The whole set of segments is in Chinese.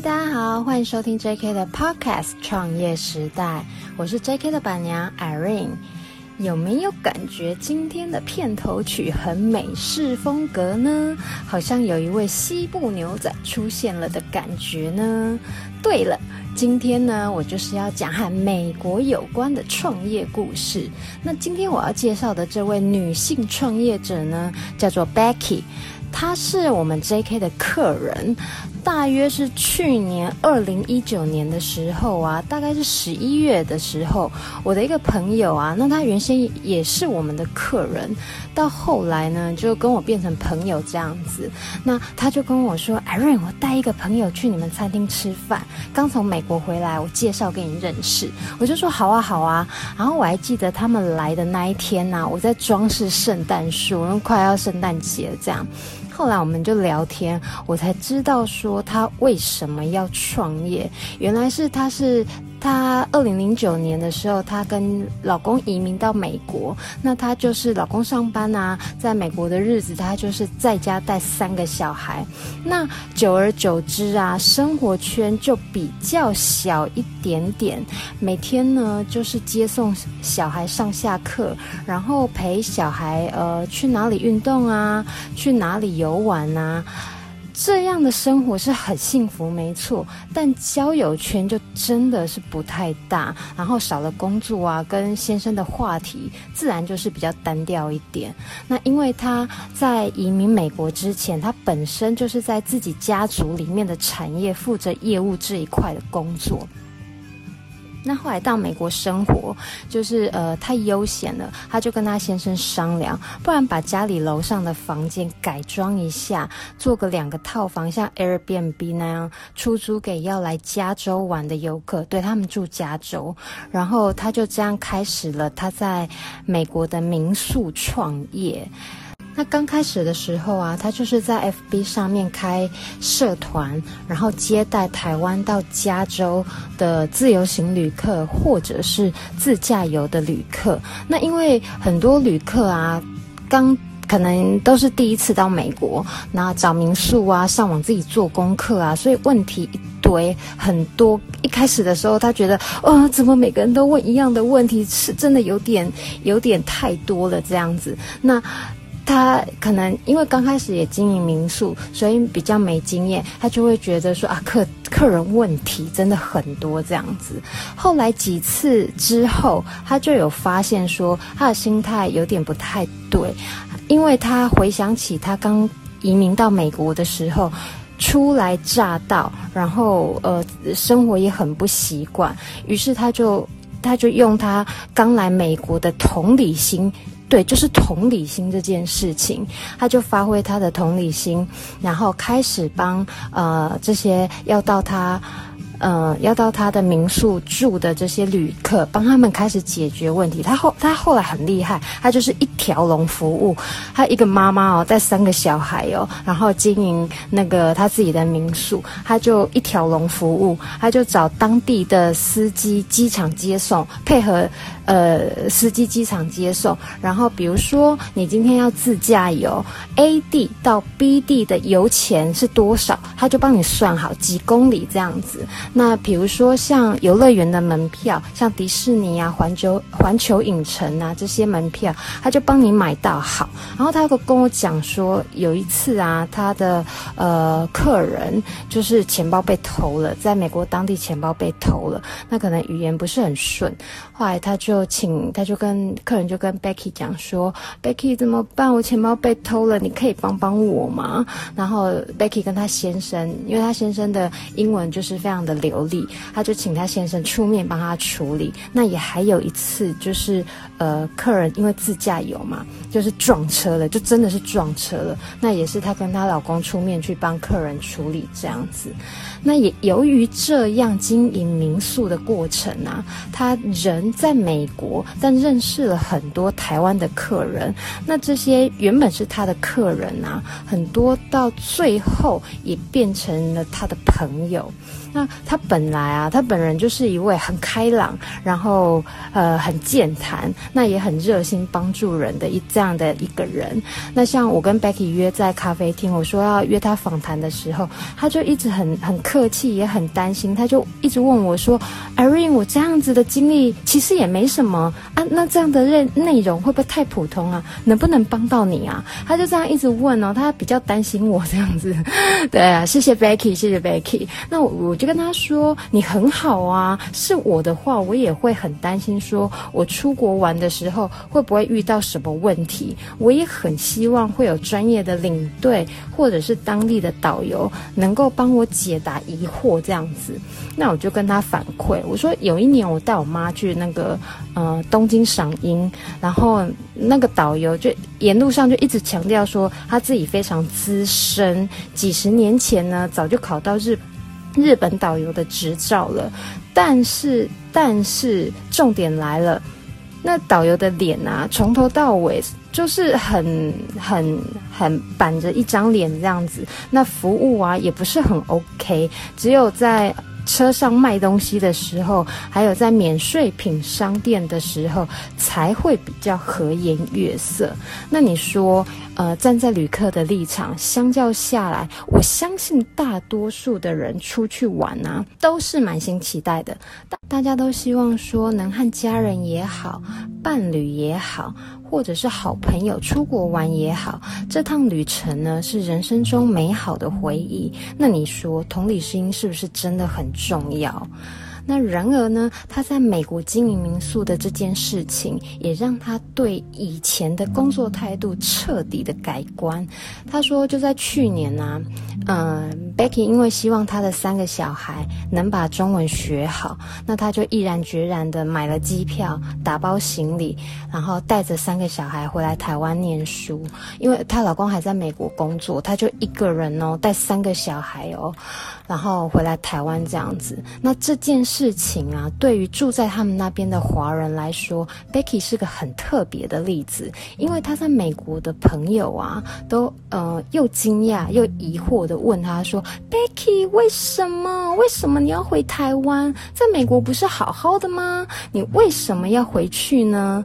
大家好，欢迎收听 JK 的 Podcast《创业时代》，我是 JK 的板娘 Irene。有没有感觉今天的片头曲很美式风格呢？好像有一位西部牛仔出现了的感觉呢？对了，今天呢，我就是要讲和美国有关的创业故事。那今天我要介绍的这位女性创业者呢，叫做 Becky。她是我们 JK 的客人，大约是去年二零一九年的时候啊，大概是十一月的时候，我的一个朋友啊，那他原先也是我们的客人，到后来呢，就跟我变成朋友这样子。那他就跟我说：“Irene，我带一个朋友去你们餐厅吃饭，刚从美国回来，我介绍给你认识。”我就说：“好啊，好啊。”然后我还记得他们来的那一天呢，我在装饰圣诞树，因为快要圣诞节了，这样。后来我们就聊天，我才知道说他为什么要创业，原来是他是。她二零零九年的时候，她跟老公移民到美国。那她就是老公上班啊，在美国的日子，她就是在家带三个小孩。那久而久之啊，生活圈就比较小一点点。每天呢，就是接送小孩上下课，然后陪小孩呃去哪里运动啊，去哪里游玩啊。这样的生活是很幸福，没错，但交友圈就真的是不太大，然后少了工作啊，跟先生的话题，自然就是比较单调一点。那因为他在移民美国之前，他本身就是在自己家族里面的产业负责业务这一块的工作。那后来到美国生活，就是呃太悠闲了，他就跟他先生商量，不然把家里楼上的房间改装一下，做个两个套房，像 Airbnb 那样出租给要来加州玩的游客，对，他们住加州，然后他就这样开始了他在美国的民宿创业。那刚开始的时候啊，他就是在 FB 上面开社团，然后接待台湾到加州的自由行旅客或者是自驾游的旅客。那因为很多旅客啊，刚可能都是第一次到美国，那找民宿啊，上网自己做功课啊，所以问题一堆很多。一开始的时候，他觉得，哦，怎么每个人都问一样的问题，是真的有点有点太多了这样子。那。他可能因为刚开始也经营民宿，所以比较没经验，他就会觉得说啊，客客人问题真的很多这样子。后来几次之后，他就有发现说他的心态有点不太对，因为他回想起他刚移民到美国的时候，初来乍到，然后呃生活也很不习惯，于是他就他就用他刚来美国的同理心。对，就是同理心这件事情，他就发挥他的同理心，然后开始帮呃这些要到他。呃，要到他的民宿住的这些旅客，帮他们开始解决问题。他后他后来很厉害，他就是一条龙服务。他一个妈妈哦，带三个小孩哦，然后经营那个他自己的民宿，他就一条龙服务。他就找当地的司机，机场接送，配合呃司机机场接送。然后比如说你今天要自驾游，A 地到 B 地的油钱是多少，他就帮你算好几公里这样子。那比如说像游乐园的门票，像迪士尼啊、环球环球影城啊这些门票，他就帮你买到好。然后他又跟我讲说，有一次啊，他的呃客人就是钱包被偷了，在美国当地钱包被偷了，那可能语言不是很顺。后来他就请，他就跟客人就跟 Becky 讲说，Becky 怎么办？我钱包被偷了，你可以帮帮我吗？然后 Becky 跟他先生，因为他先生的英文就是非常的流利，他就请他先生出面帮他处理。那也还有一次，就是呃，客人因为自驾游嘛，就是撞车了，就真的是撞车了。那也是她跟她老公出面去帮客人处理这样子。那也由于这样经营民宿的过程啊，他人在美国，但认识了很多台湾的客人。那这些原本是他的客人啊，很多到最后也变成了他的朋友。那他本来啊，他本人就是一位很开朗，然后呃很健谈，那也很热心帮助人的一这样的一个人。那像我跟 Becky 约在咖啡厅，我说要约他访谈的时候，他就一直很很客气，也很担心，他就一直问我说：“Irene，我这样子的经历其实也没什么啊，那这样的内内容会不会太普通啊？能不能帮到你啊？”他就这样一直问哦，他比较担心我这样子。对啊，谢谢 Becky，谢谢 Becky。那我我就跟他说：“你很好啊，是我的话，我也会很担心，说我出国玩的时候会不会遇到什么问题？我也很希望会有专业的领队或者是当地的导游能够帮我解答疑惑这样子。”那我就跟他反馈，我说有一年我带我妈去那个呃东京赏樱，然后那个导游就沿路上就一直强调说他自己非常资深，几十年前呢早就考到日日本导游的执照了。但是但是重点来了，那导游的脸啊，从头到尾就是很很很板着一张脸这样子，那服务啊也不是很 OK，只有在。车上卖东西的时候，还有在免税品商店的时候，才会比较和颜悦色。那你说，呃，站在旅客的立场，相较下来，我相信大多数的人出去玩啊，都是满心期待的。大大家都希望说，能和家人也好，伴侣也好。或者是好朋友出国玩也好，这趟旅程呢，是人生中美好的回忆。那你说同理心是不是真的很重要？那然而呢，他在美国经营民宿的这件事情，也让他对以前的工作态度彻底的改观。他说，就在去年呢、啊，嗯、，Becky 因为希望他的三个小孩能把中文学好，那他就毅然决然的买了机票，打包行李，然后带着三个小孩回来台湾念书。因为她老公还在美国工作，她就一个人哦，带三个小孩哦。然后回来台湾这样子，那这件事情啊，对于住在他们那边的华人来说，Becky 是个很特别的例子，因为他在美国的朋友啊，都呃又惊讶又疑惑的问他说：“Becky，为什么？为什么你要回台湾？在美国不是好好的吗？你为什么要回去呢？”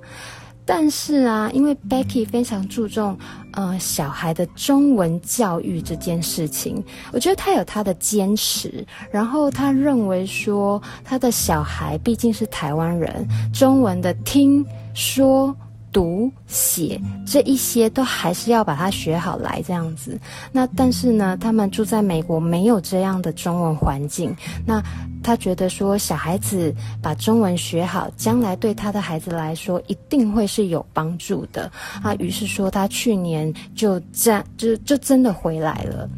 但是啊，因为 Becky 非常注重呃小孩的中文教育这件事情，我觉得他有他的坚持。然后他认为说，他的小孩毕竟是台湾人，中文的听说。读写这一些都还是要把它学好来这样子。那但是呢，他们住在美国没有这样的中文环境。那他觉得说，小孩子把中文学好，将来对他的孩子来说一定会是有帮助的啊。于是说，他去年就这样就就真的回来了。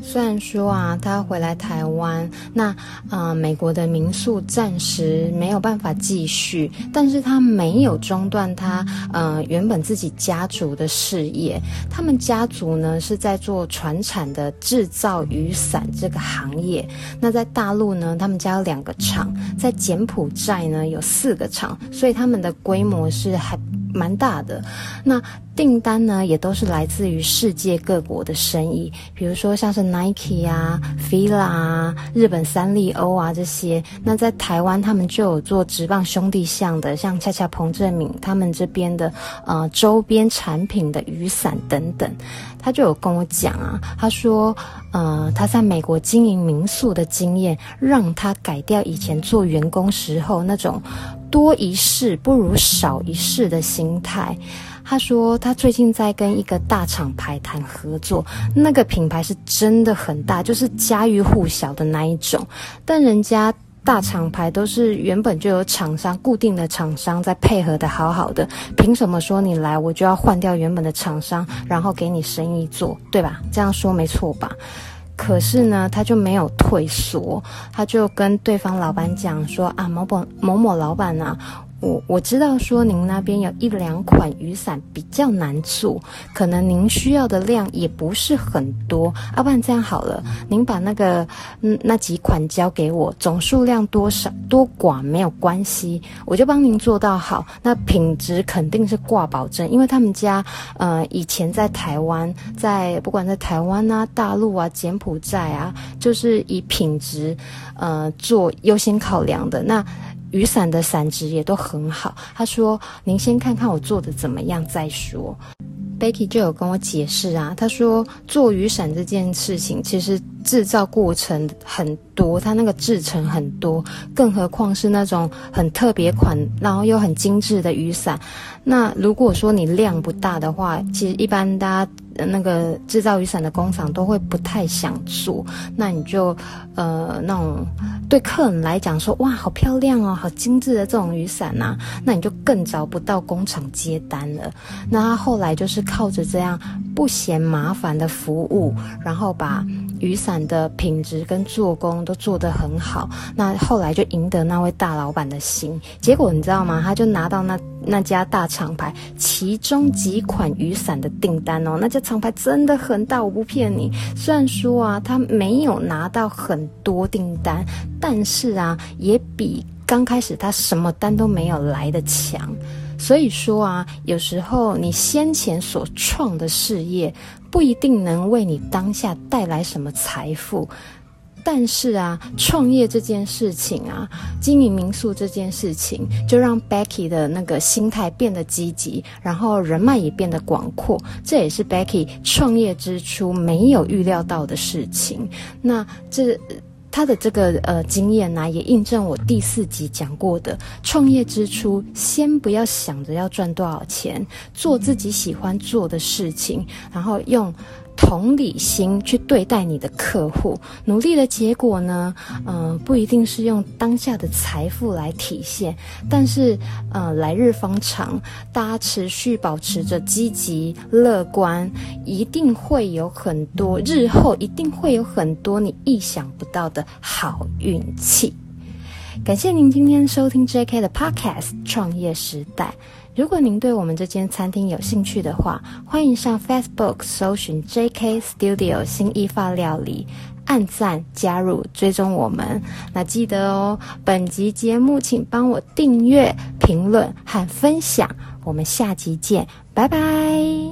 虽然说啊，他回来台湾，那啊、美国的民宿暂时没有办法继续，但是他没有中断他呃原本自己家族的事业。他们家族呢是在做传产的制造雨伞这个行业。那在大陆呢，他们家有两个厂，在柬埔寨呢有四个厂，所以他们的规模是还蛮大的。那订单呢，也都是来自于世界各国的生意，比如说像是 Nike 啊、Fila 啊、日本三丽鸥啊这些。那在台湾，他们就有做直棒兄弟像的，像恰恰彭正敏他们这边的呃周边产品的雨伞等等。他就有跟我讲啊，他说呃他在美国经营民宿的经验，让他改掉以前做员工时候那种多一事不如少一事的心态。他说，他最近在跟一个大厂牌谈合作，那个品牌是真的很大，就是家喻户晓的那一种。但人家大厂牌都是原本就有厂商固定的厂商在配合的好好的，凭什么说你来我就要换掉原本的厂商，然后给你生意做，对吧？这样说没错吧？可是呢，他就没有退缩，他就跟对方老板讲说啊，某某某某老板啊。我我知道说您那边有一两款雨伞比较难做，可能您需要的量也不是很多。要不然这样好了，您把那个嗯那几款交给我，总数量多少多寡没有关系，我就帮您做到好。那品质肯定是挂保证，因为他们家呃以前在台湾，在不管在台湾啊、大陆啊、柬埔寨啊，就是以品质呃做优先考量的那。雨伞的伞值也都很好。他说：“您先看看我做的怎么样再说。” Becky 就有跟我解释啊，他说做雨伞这件事情其实制造过程很多，它那个制成很多，更何况是那种很特别款，然后又很精致的雨伞。那如果说你量不大的话，其实一般大家。那个制造雨伞的工厂都会不太想做，那你就呃那种对客人来讲说哇好漂亮哦，好精致的这种雨伞呐、那你就更找不到工厂接单了。那他后来就是靠着这样不嫌麻烦的服务，然后把雨伞的品质跟做工都做得很好。那后来就赢得那位大老板的心。结果你知道吗？他就拿到那那家大厂牌其中几款雨伞的订单哦，那家厂牌真的很大，我不骗你。虽然说啊，他没有拿到很多订单，但是啊，也比刚开始他什么单都没有来得强。所以说啊，有时候你先前所创的事业不一定能为你当下带来什么财富。但是啊，创业这件事情啊，经营民宿这件事情，就让 Becky 的那个心态变得积极，然后人脉也变得广阔。这也是 Becky 创业之初没有预料到的事情。那这他的这个呃经验呢、也印证我第四集讲过的：创业之初，先不要想着要赚多少钱，做自己喜欢做的事情，然后用。同理心去对待你的客户，努力的结果呢？嗯、不一定是用当下的财富来体现，但是，呃，来日方长，大家持续保持着积极乐观，一定会有很多，日后一定会有很多你意想不到的好运气。感谢您今天收听 J.K. 的 Podcast《创业时代》。如果您对我们这间餐厅有兴趣的话，欢迎上 Facebook 搜寻 J.K. Studio 新意法料理，按赞、加入、追踪我们。那记得哦，本集节目请帮我订阅、评论和分享。我们下集见，拜拜。